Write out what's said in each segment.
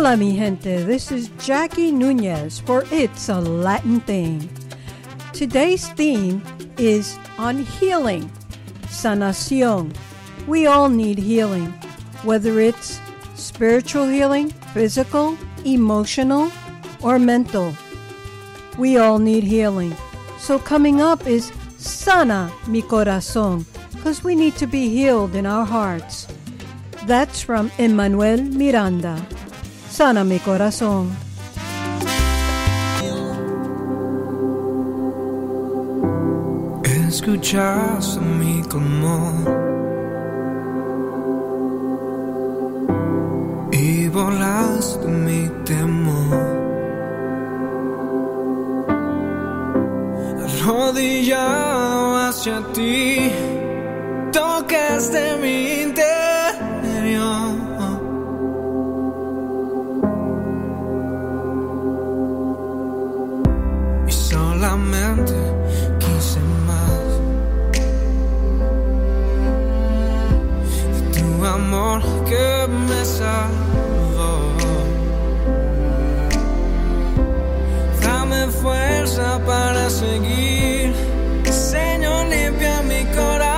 Hola, mi gente. This is Jackie Nunez for It's a Latin Thing. Today's theme is on healing, sanación. We all need healing, whether it's spiritual healing, physical, emotional, or mental. We all need healing. So, coming up is Sana mi corazón, because we need to be healed in our hearts. That's from Emmanuel Miranda. Sana mi corazón. Escuchas mi clamor y volaste mi temor. Arrodillado hacia ti, tocaste mi interior. Que me salvó. Dame fuerza para seguir, Señor, limpia mi corazón.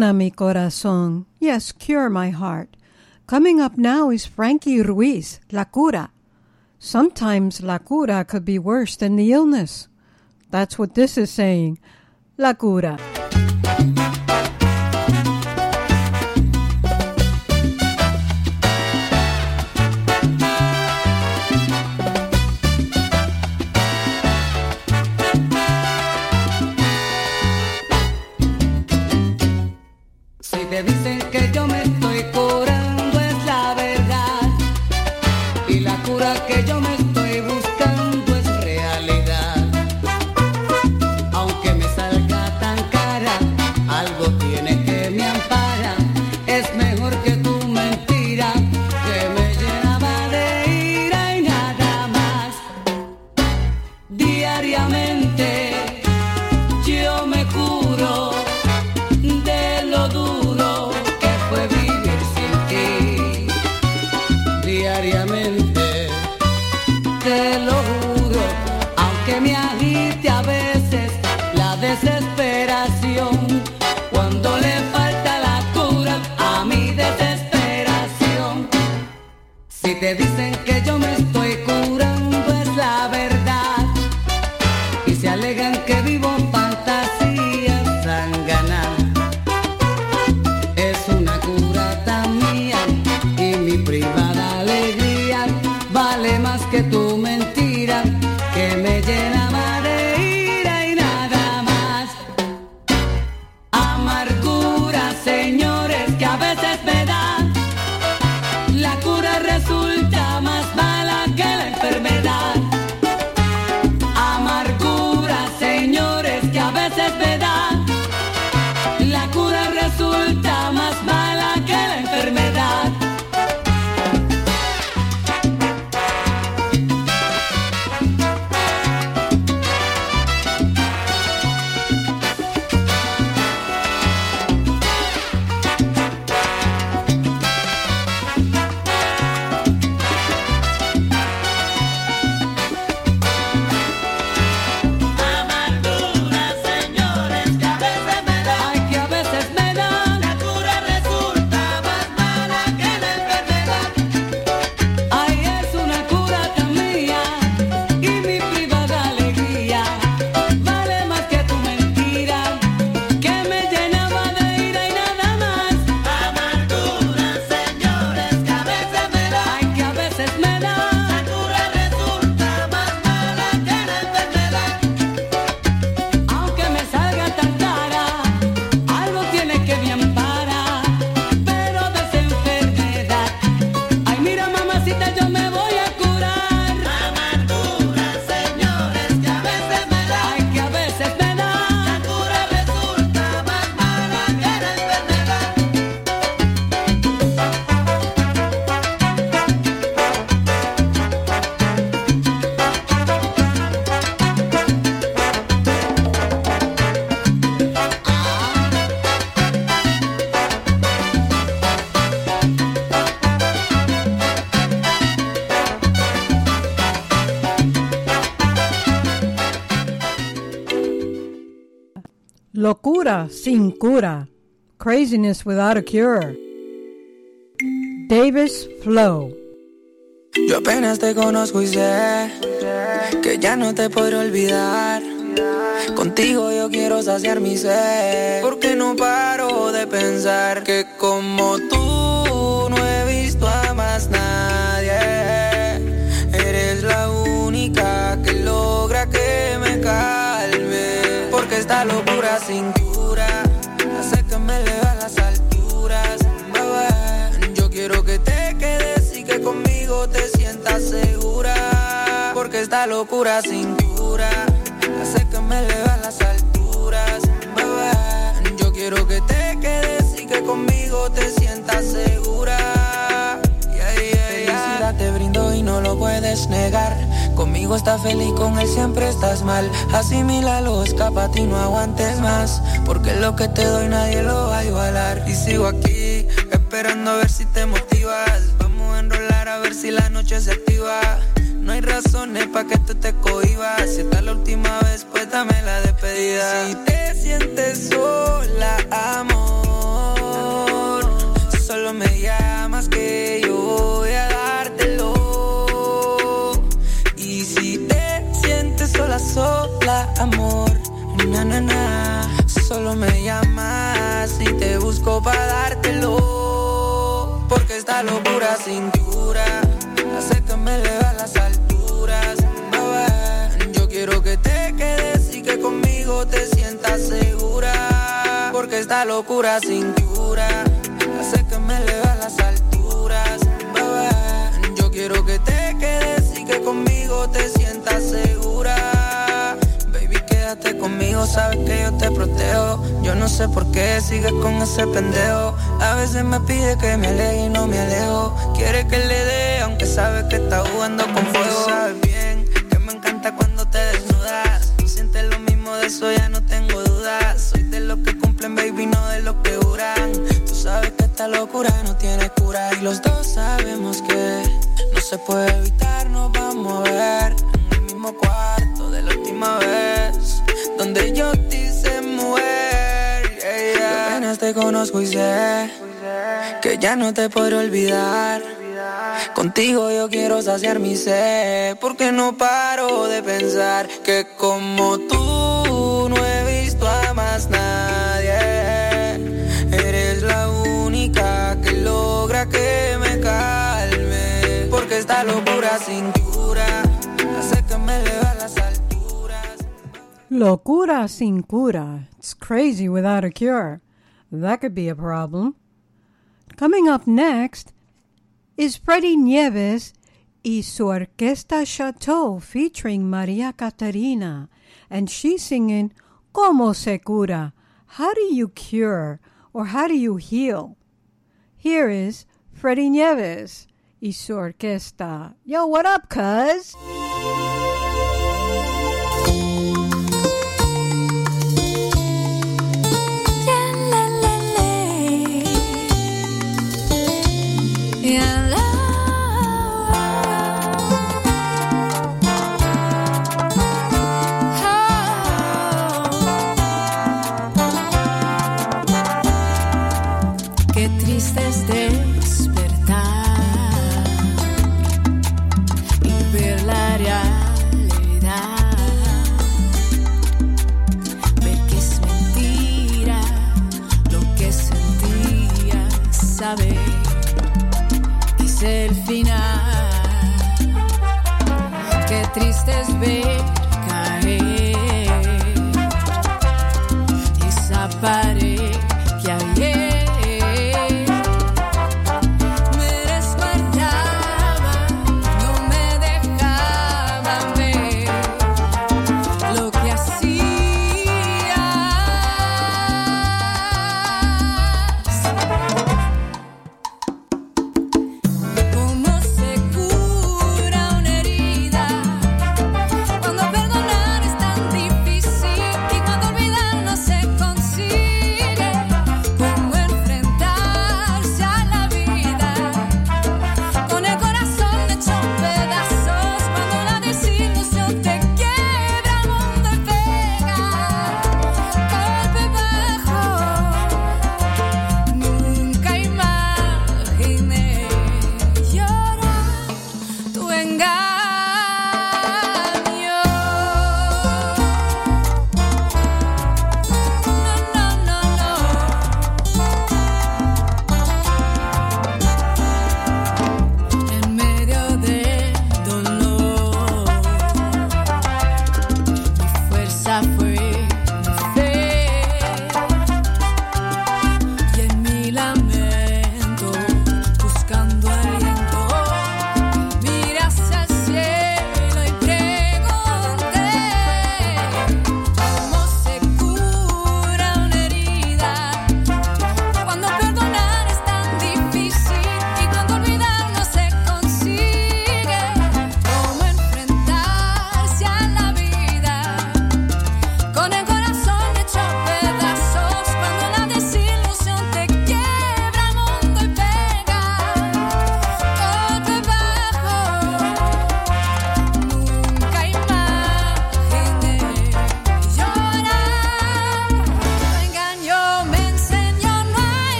Sana mi corazón. Yes, cure my heart. Coming up now is Frankie Ruiz, La Cura. Sometimes La Cura could be worse than the illness. That's what this is saying. La Cura. Sin cura. Craziness without a cure. Davis Flow. Yo apenas te conozco y sé que ya no te podré olvidar. Contigo yo quiero saciar mi sed, porque no paro de pensar que como tú no he visto a más nadie. Eres la única que logra que me calme, porque esta locura sin te sientas segura, porque esta locura sin cura hace que me eleve a las alturas. Bebé, yo quiero que te quedes y que conmigo te sientas segura. Felicidad te brindo y no lo puedes negar. Conmigo estás feliz, con él siempre estás mal. Asimílalo, escapa a ti, no aguantes más. Porque lo que te doy nadie lo va a igualar. Y sigo aquí, esperando a ver si te motivas. Vamos a enrolar a ver si la noche se activa. No hay razones para que tú te cohibas. Si esta es la última vez, pues dame la despedida. Si te sientes sola, amor, solo me llamas que yo voy a dártelo. Y si te sientes sola, sola, amor, na na na, solo me llamas y te busco para dártelo. Esta locura sin hace que me eleve a las alturas. Bebé, yo quiero que te quedes y que conmigo te sientas segura. Porque esta locura sin cura hace que me eleve a las alturas. Bebé, yo quiero que te quedes y que conmigo te sientas segura. Quédate conmigo, sabes que yo te protejo. Yo no sé por qué sigues con ese pendejo. A veces me pide que me aleje y no me alejo. Quiere que le dé, aunque sabe que está jugando con fuego. Sabes bien que me encanta cuando te desnudas. Tú sientes lo mismo de eso, ya no tengo dudas. Soy de los que cumplen, baby, no de los que juran. Tú sabes que esta locura no tiene cura. Y los dos sabemos que no se puede evitar, nos vamos a ver en el mismo cuarto de la última vez. Donde yo te hice mujer. apenas te conozco y sé que ya no te podré olvidar. Contigo yo quiero saciar mi sed, porque no paro de pensar que como tú no he visto a más nadie. Eres la única que logra que me calme, porque esta locura sin cura Locura sin cura. It's crazy without a cure. That could be a problem. Coming up next is Freddy Nieves y su Orquesta Chateau featuring Maria Catarina. And she's singing Como se cura? How do you cure or how do you heal? Here is Freddy Nieves y su orquesta. Yo, what up, cuz? Qué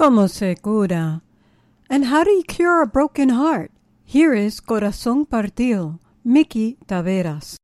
como se cura? And how do you cure a broken heart? Here is Corazón Partido, Mickey Taveras.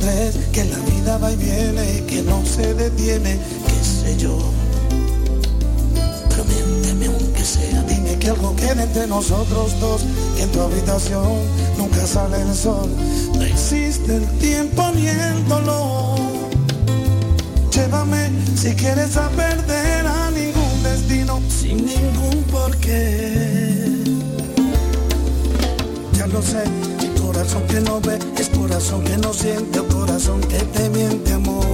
Tres, que la vida va y viene, que no se detiene, qué sé yo. Pero aunque sea, dime que algo quede entre nosotros dos, que en tu habitación nunca sale el sol, no existe el tiempo ni el dolor. Llévame si quieres a perder a ningún destino, sin ningún porqué. Ya lo sé, corazón que no ve es corazón que no siente o corazón que te miente amor.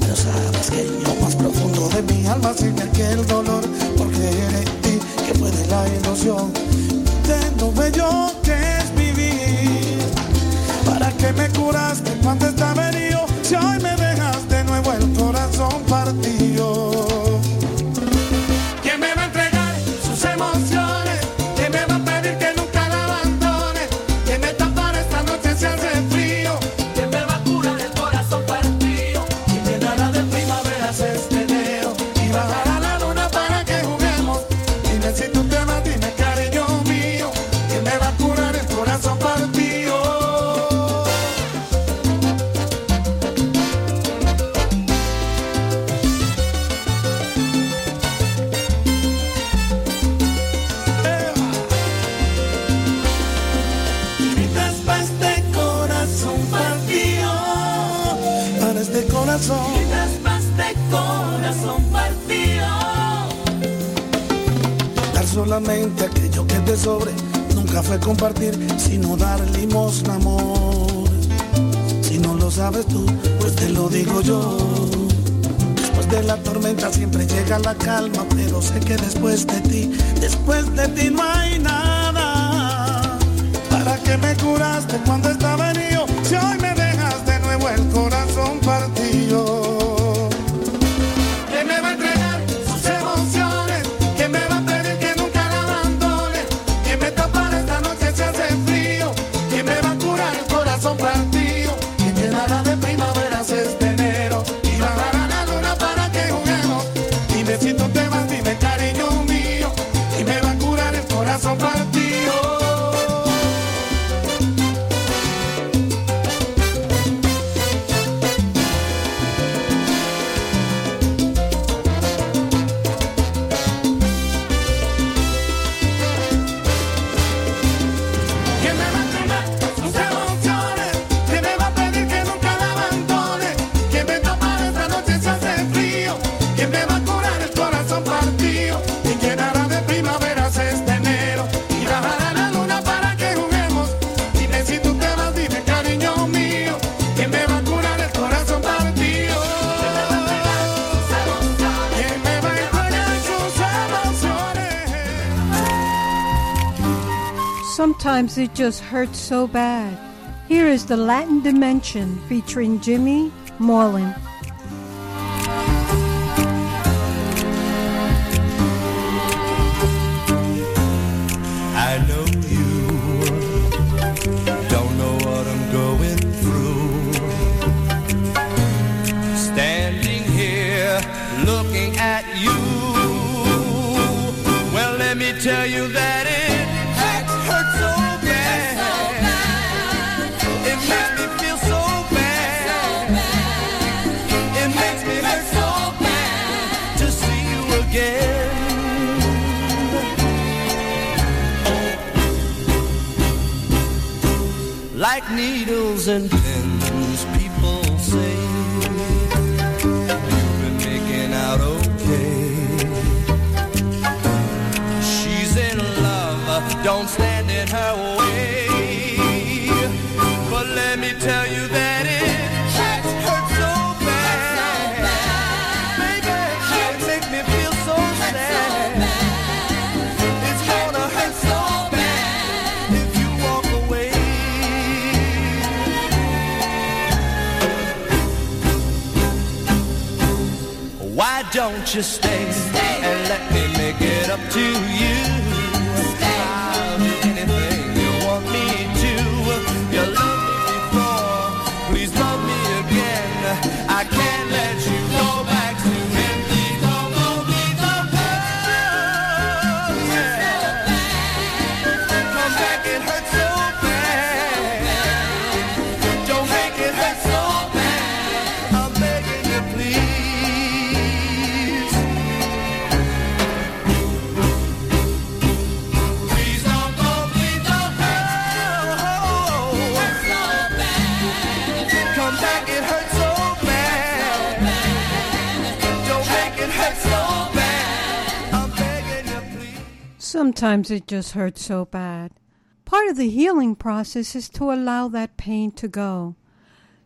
Pero sabes que en lo más profundo de mi alma sigue aquel dolor porque eres ti que puede la ilusión de lo bello que es vivir. ¿Para qué me curaste cuando estaba herido? Si hoy me dejas de nuevo el corazón partido. Fue compartir, sino dar limosna, amor. Si no lo sabes tú, pues te lo digo yo. Después de la tormenta siempre llega la calma, pero sé que después de ti, después de ti no hay nada. ¿Para qué me curaste cuando estaba herido? Si hoy Sometimes it just hurts so bad. Here is the Latin Dimension featuring Jimmy Moreland. I know you don't know what I'm going through. Standing here looking at you. Well, let me tell you like needles and pins, you stay, and let me make it up to you. Sometimes it just hurts so bad. Part of the healing process is to allow that pain to go.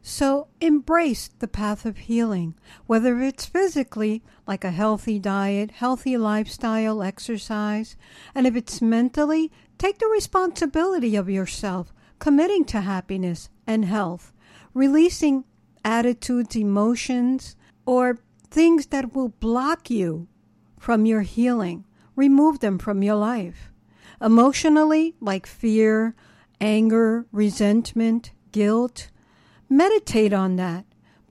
So embrace the path of healing, whether it's physically, like a healthy diet, healthy lifestyle, exercise, and if it's mentally, take the responsibility of yourself, committing to happiness and health, releasing attitudes, emotions, or things that will block you from your healing. Remove them from your life. Emotionally, like fear, anger, resentment, guilt, meditate on that.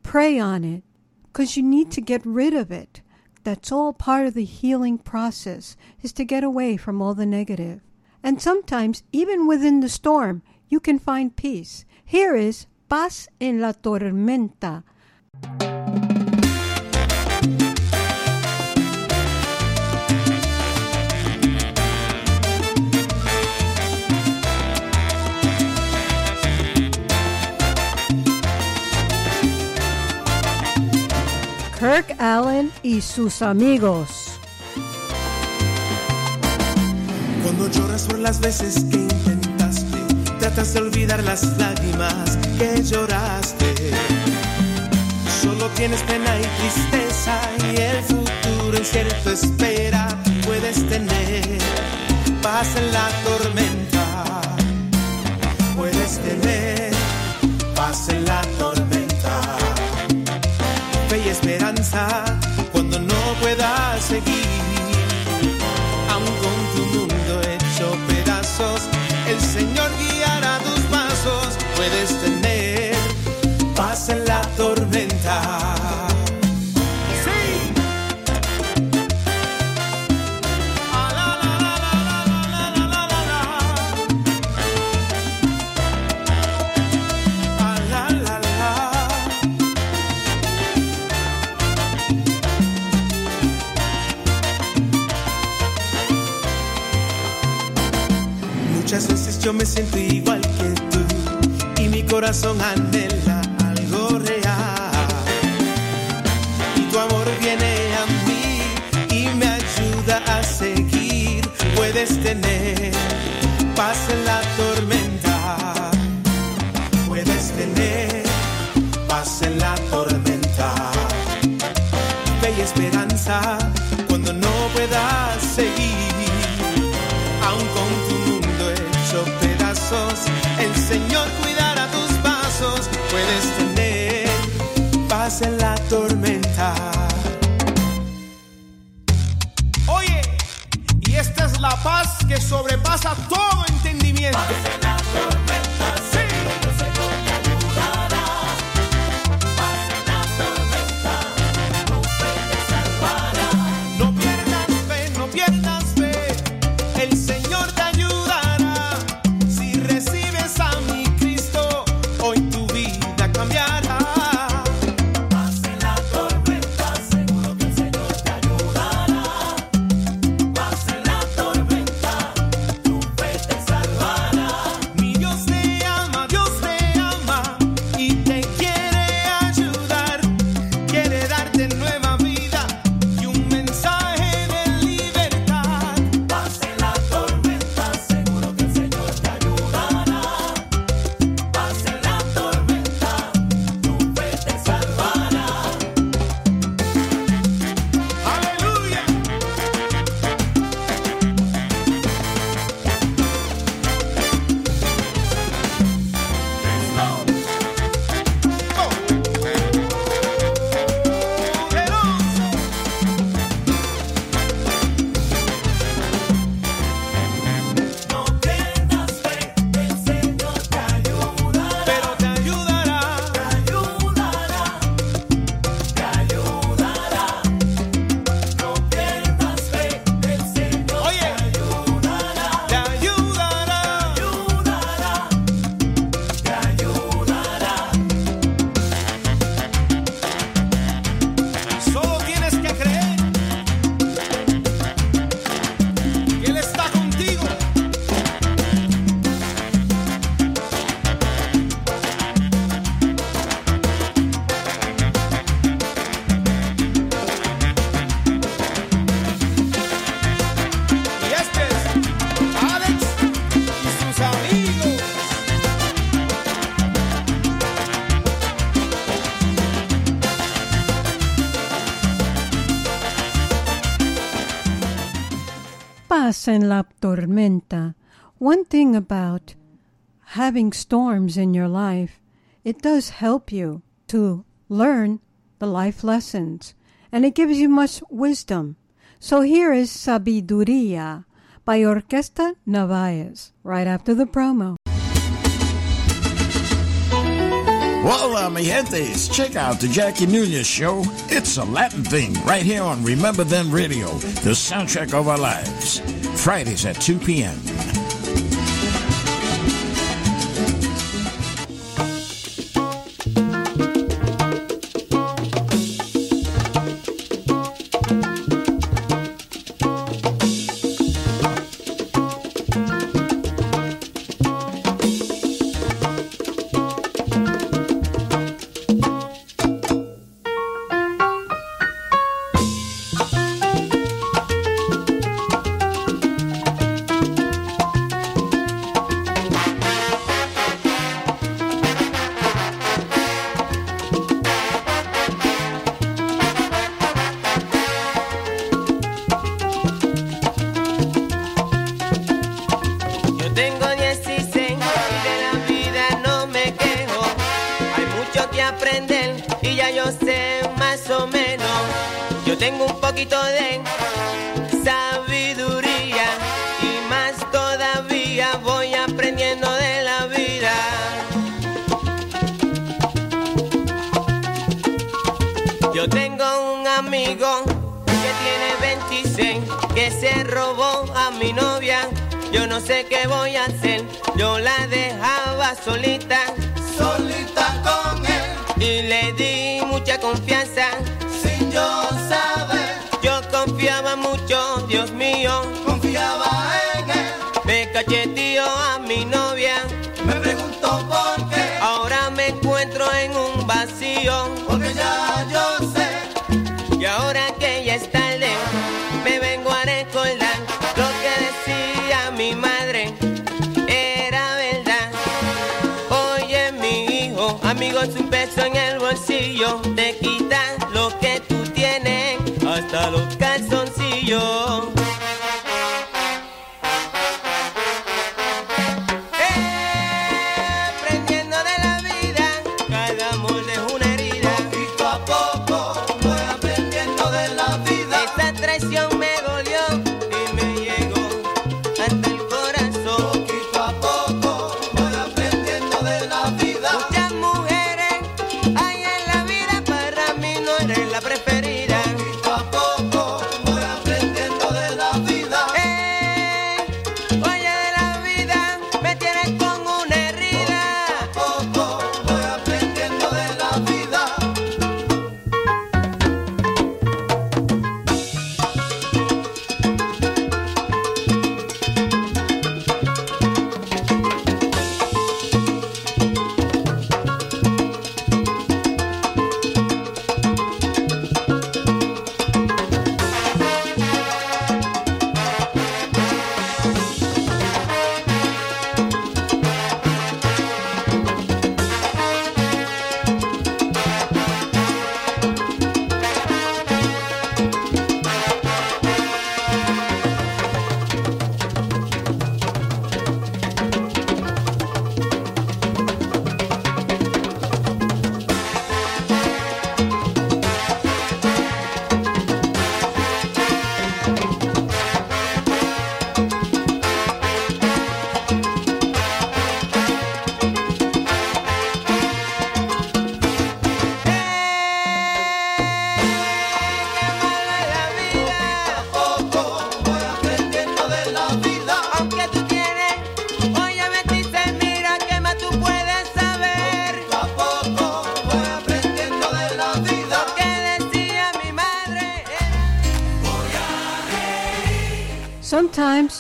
Pray on it because you need to get rid of it. That's all part of the healing process is to get away from all the negative. And sometimes, even within the storm, you can find peace. Here is Paz en la Tormenta Kirk Allen y sus amigos. Cuando lloras por las veces que intentaste, tratas de olvidar las lágrimas que lloraste. Solo tienes pena y tristeza y el futuro incierto espera. Puedes tener paz en la tormenta. Puedes tener paz en la tormenta. Cuando no puedas seguir aún con tu mundo hecho pedazos, el Señor guiará tus pasos. Puedes tener paz en la tormenta. Yo me siento igual que tú. Y mi corazón anhela paz en la tormenta. One thing about having storms in your life, it does help you to learn the life lessons and it gives you much wisdom. So here is Sabiduría by Orquesta Navaez right after the promo. Hola, mi gentes. Check out the Jackie Nunez show. It's a Latin thing right here on Remember Then Radio, the soundtrack of our lives. Fridays at 2 p.m. que se robó a mi novia. Yo no sé qué voy a hacer. Yo la dejaba solita, solita con él. Y le di mucha confianza, sin yo saber. Yo confiaba mucho, Dios mío, confiaba en él. Me cacheteó a mi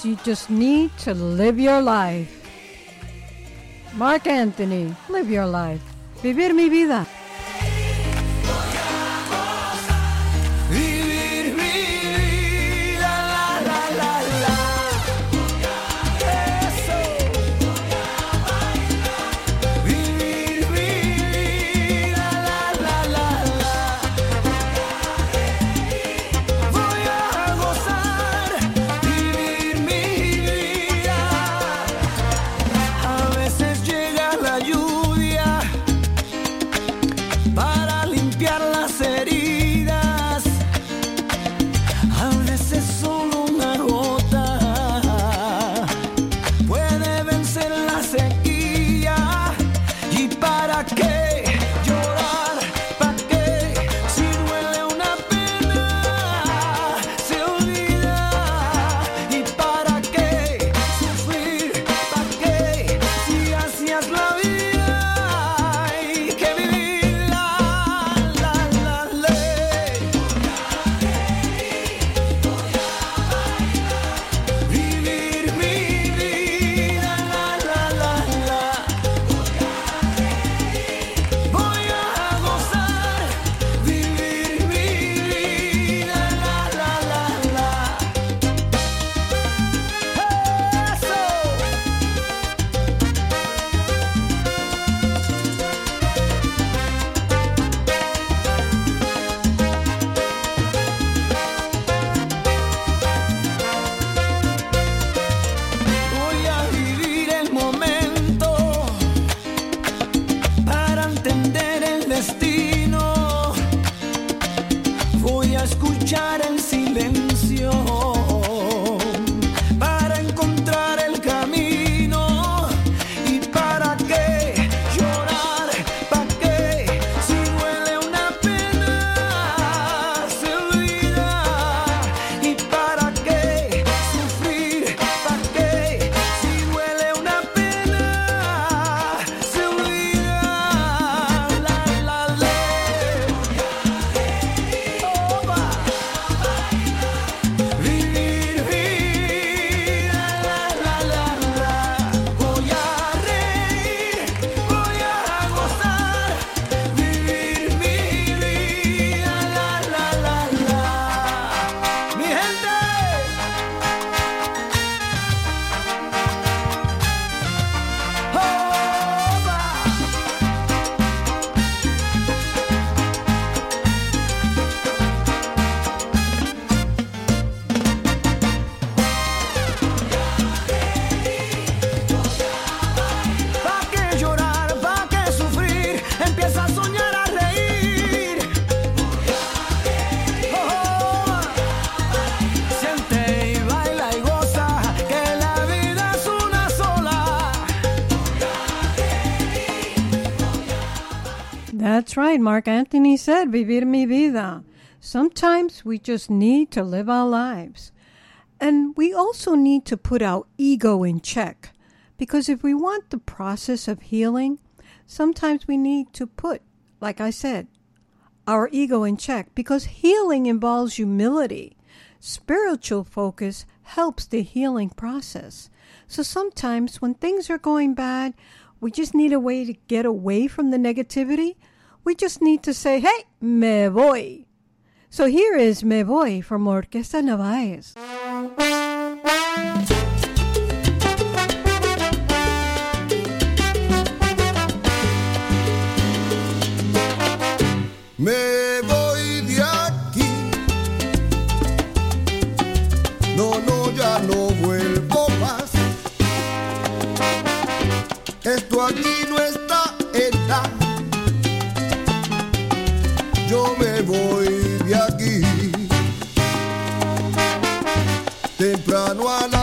You just need to live your life. Marc Anthony, live your life. Vivir mi vida. Marc Anthony said, Vivir mi vida. Sometimes we just need to live our lives. And we also need to put our ego in check because if we want the process of healing, sometimes we need to put, like I said, our ego in check because healing involves humility. Spiritual focus helps the healing process. So sometimes when things are going bad, we just need a way to get away from the negativity we just need to say, hey, me voy. So here is Me Voy from Orquesta Narváez. Me voy de aquí. No, no, ya no vuelvo más. Esto aquí no es yo me voy de aquí. Temprano a la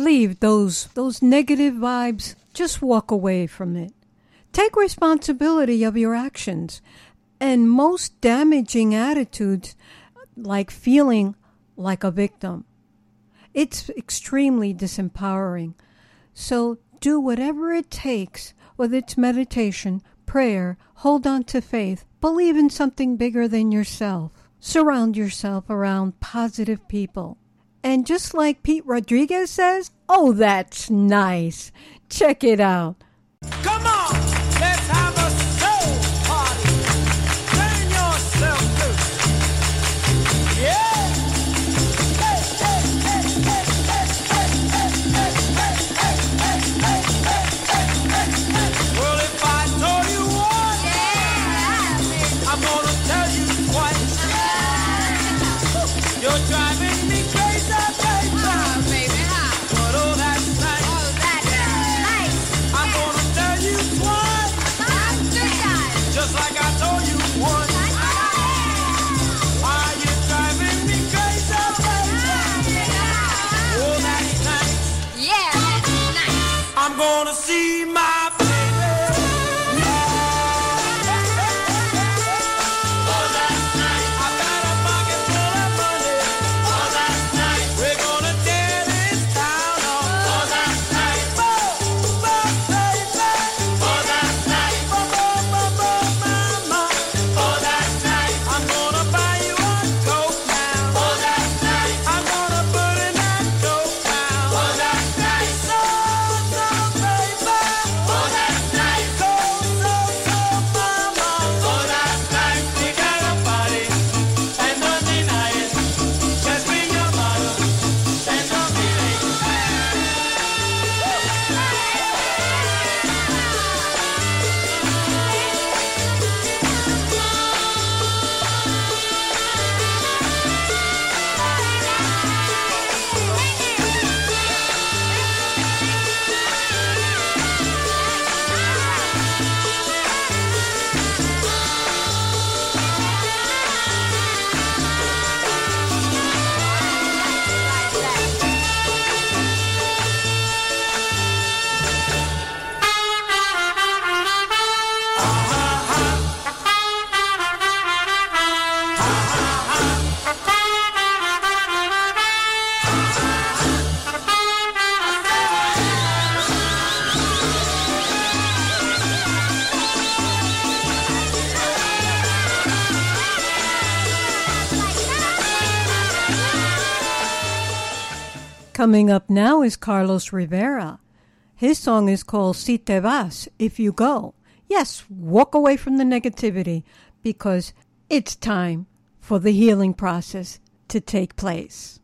leave those those negative vibes. Just walk away from it. Take responsibility of your actions. And most damaging attitudes like feeling like a victim. It's extremely disempowering. So do whatever it takes, whether it's meditation, prayer, hold on to faith, believe in something bigger than yourself. Surround yourself around positive people. And just like Pete Rodriguez says, oh, that's nice. Check it out. Come on, let's have a soul party. Turn yourself loose. Yeah. Well, if I told you what, yeah. I'm gonna tell Coming up now is Carlos Rivera. His song is called Si Te Vas, If You Go. Yes, walk away from the negativity because it's time for the healing process to take place.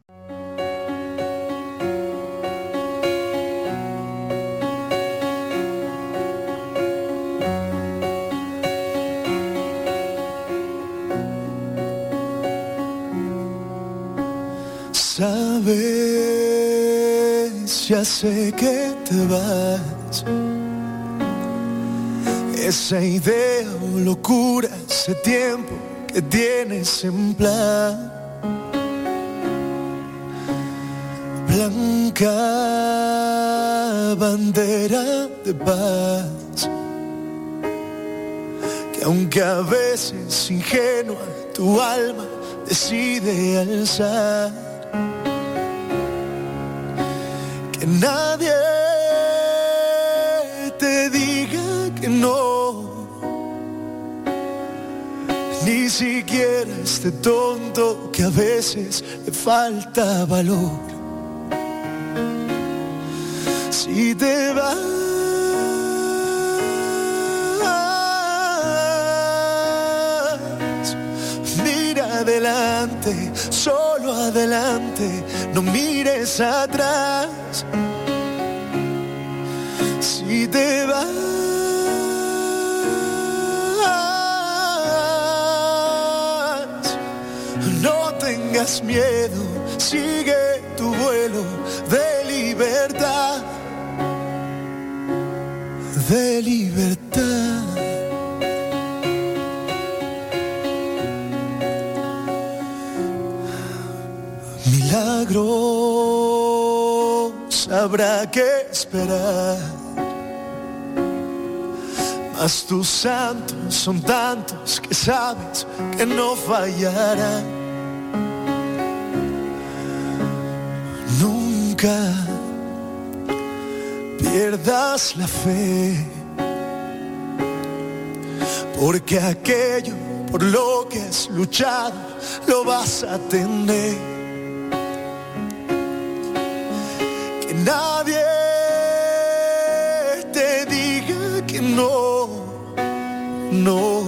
Sabes, ya sé que te vas. Esa idea o locura, ese tiempo que tienes en plan. Blanca bandera de paz. Que aunque a veces ingenua tu alma decide alzar. Que nadie te diga que no. Ni siquiera este tonto que a veces le falta valor. Si te vas, adelante, solo adelante, no mires atrás. Si te vas, no tengas miedo, sigue tu vuelo de habrá que esperar. Mas tus santos son tantos que sabes que no fallarán. Nunca pierdas la fe, porque aquello por lo que has luchado lo vas a tener. nadie te diga que no, no,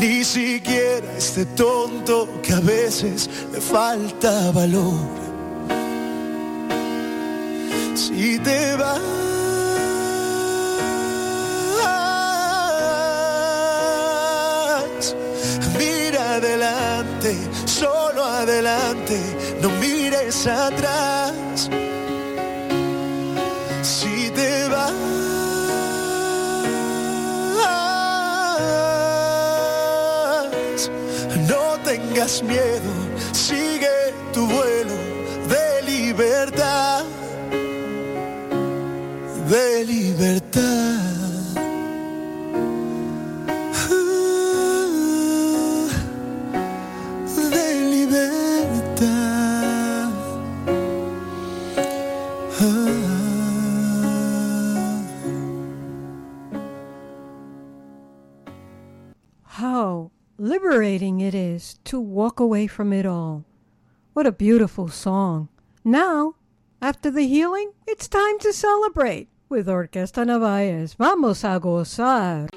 ni siquiera este tonto que a veces le falta valor. Si te vas, mira adelante, solo adelante, no mires atrás. tengas miedo, sigue tu vuelo de libertad, de libertad. walk away from it all. What a beautiful song. Now, after the healing, it's time to celebrate with Orquesta Narvaez. Vamos a gozar.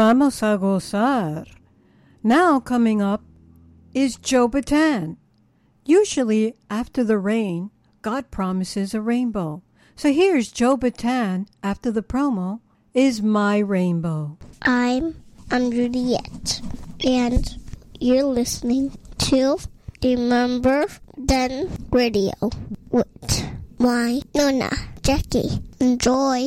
Vamos a gozar. Now coming up is Joe Bataan. Usually after the rain, God promises a rainbow. So here's Joe Bataan after the promo is My Rainbow. I'm Andriette, and you're listening to Remember Then Radio with my Nona Jackie. Enjoy.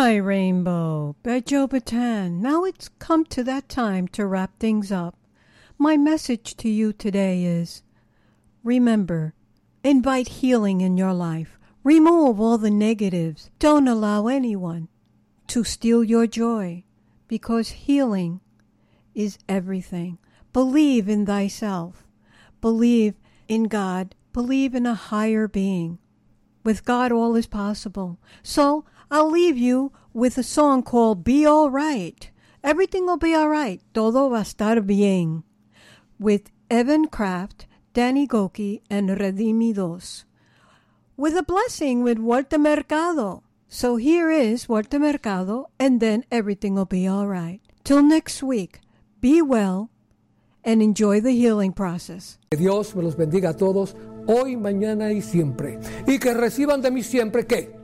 My Rainbow by Bataan. Now it's come to that time to wrap things up. My message to you today is remember, invite healing in your life. Remove all the negatives. Don't allow anyone to steal your joy because healing is everything. Believe in thyself. Believe in God. Believe in a higher being. With God, all is possible. So I'll leave you with a song called Be All Right. Everything will be all right. Todo va a estar bien. With Evan Craft, Danny Gokey, and Redimidos. With a blessing with Walter Mercado. So here is Walter Mercado, and then everything will be all right. Till next week, be well and enjoy the healing process. Que Dios me los bendiga a todos, hoy, mañana y siempre. Y que reciban de mí siempre, ¿qué?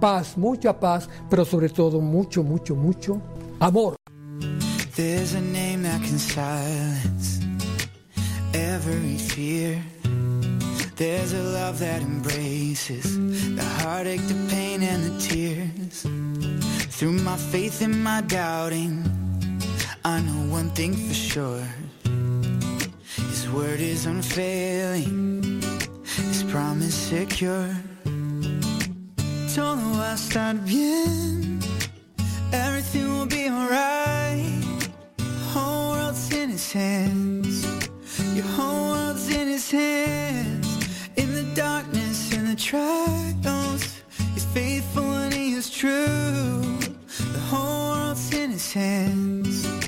Paz, mucha paz, pero sobre todo mucho, mucho, mucho amor. There's a name that can silence every fear. There's a love that embraces the heartache, the pain, and the tears. Through my faith and my doubting, I know one thing for sure. His word is unfailing, His promise secure. Todo va a estar bien, everything will be alright. Whole world's in His hands, your whole world's in his hands. In the darkness, in the trials, he's faithful and he is true. The whole world's in his hands.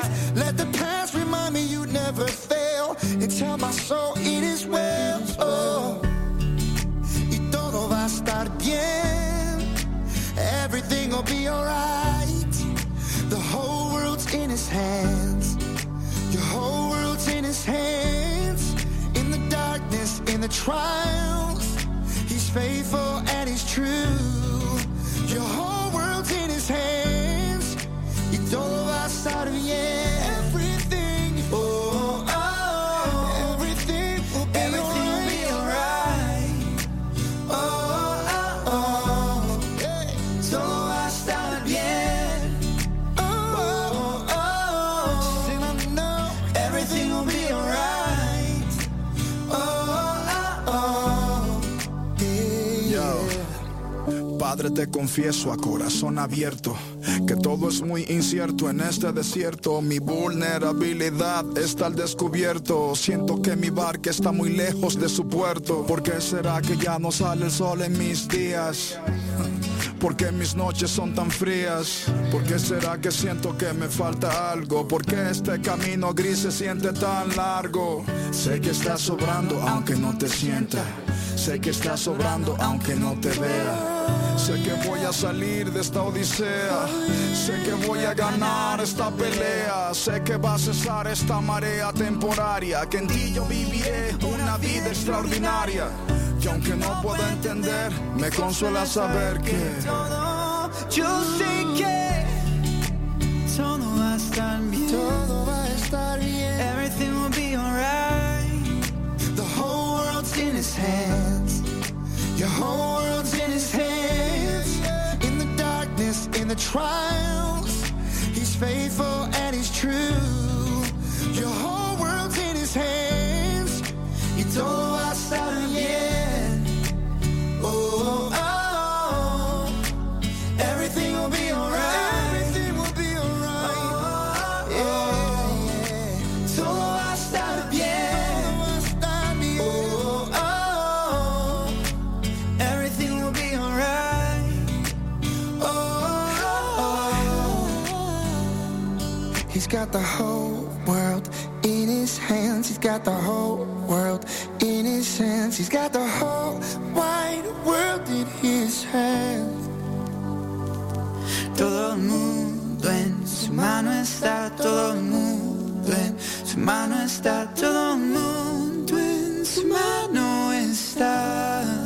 Soul it is well. Oh. Y todo va a estar bien. Everything will be alright. The whole world's in his hands. Your whole world's in his hands. In the darkness, in the trials. He's faithful and he's true. Te confieso a corazón abierto que todo es muy incierto en este desierto. Mi vulnerabilidad está al descubierto. Siento que mi barca está muy lejos de su puerto. ¿Por qué será que ya no sale el sol en mis días? ¿Por qué mis noches son tan frías? ¿Por qué será que siento que me falta algo? ¿Por qué este camino gris se siente tan largo? Sé que estás sobrando aunque no te sienta. Sé que estás sobrando aunque no te vea. Sé que voy a salir de esta odisea. Sé que voy a ganar esta pelea. Sé que va a cesar esta marea temporaria. Que en ti yo viviré una vida extraordinaria. Y aunque no puedo entender, me consuela saber que todo, yo sé que todo va a estar bien. Todo va a estar bien. Everything will be alright. The whole world's in his hands. Your whole world's the trials, he's faithful and he's true. Your whole world's in his hands. Y todo got the whole world in his hands. He's got the whole world in his hands. He's got the whole wide world in his hands. Todo el mundo en su mano está, todo el mundo en su mano está, todo el mundo en su mano está.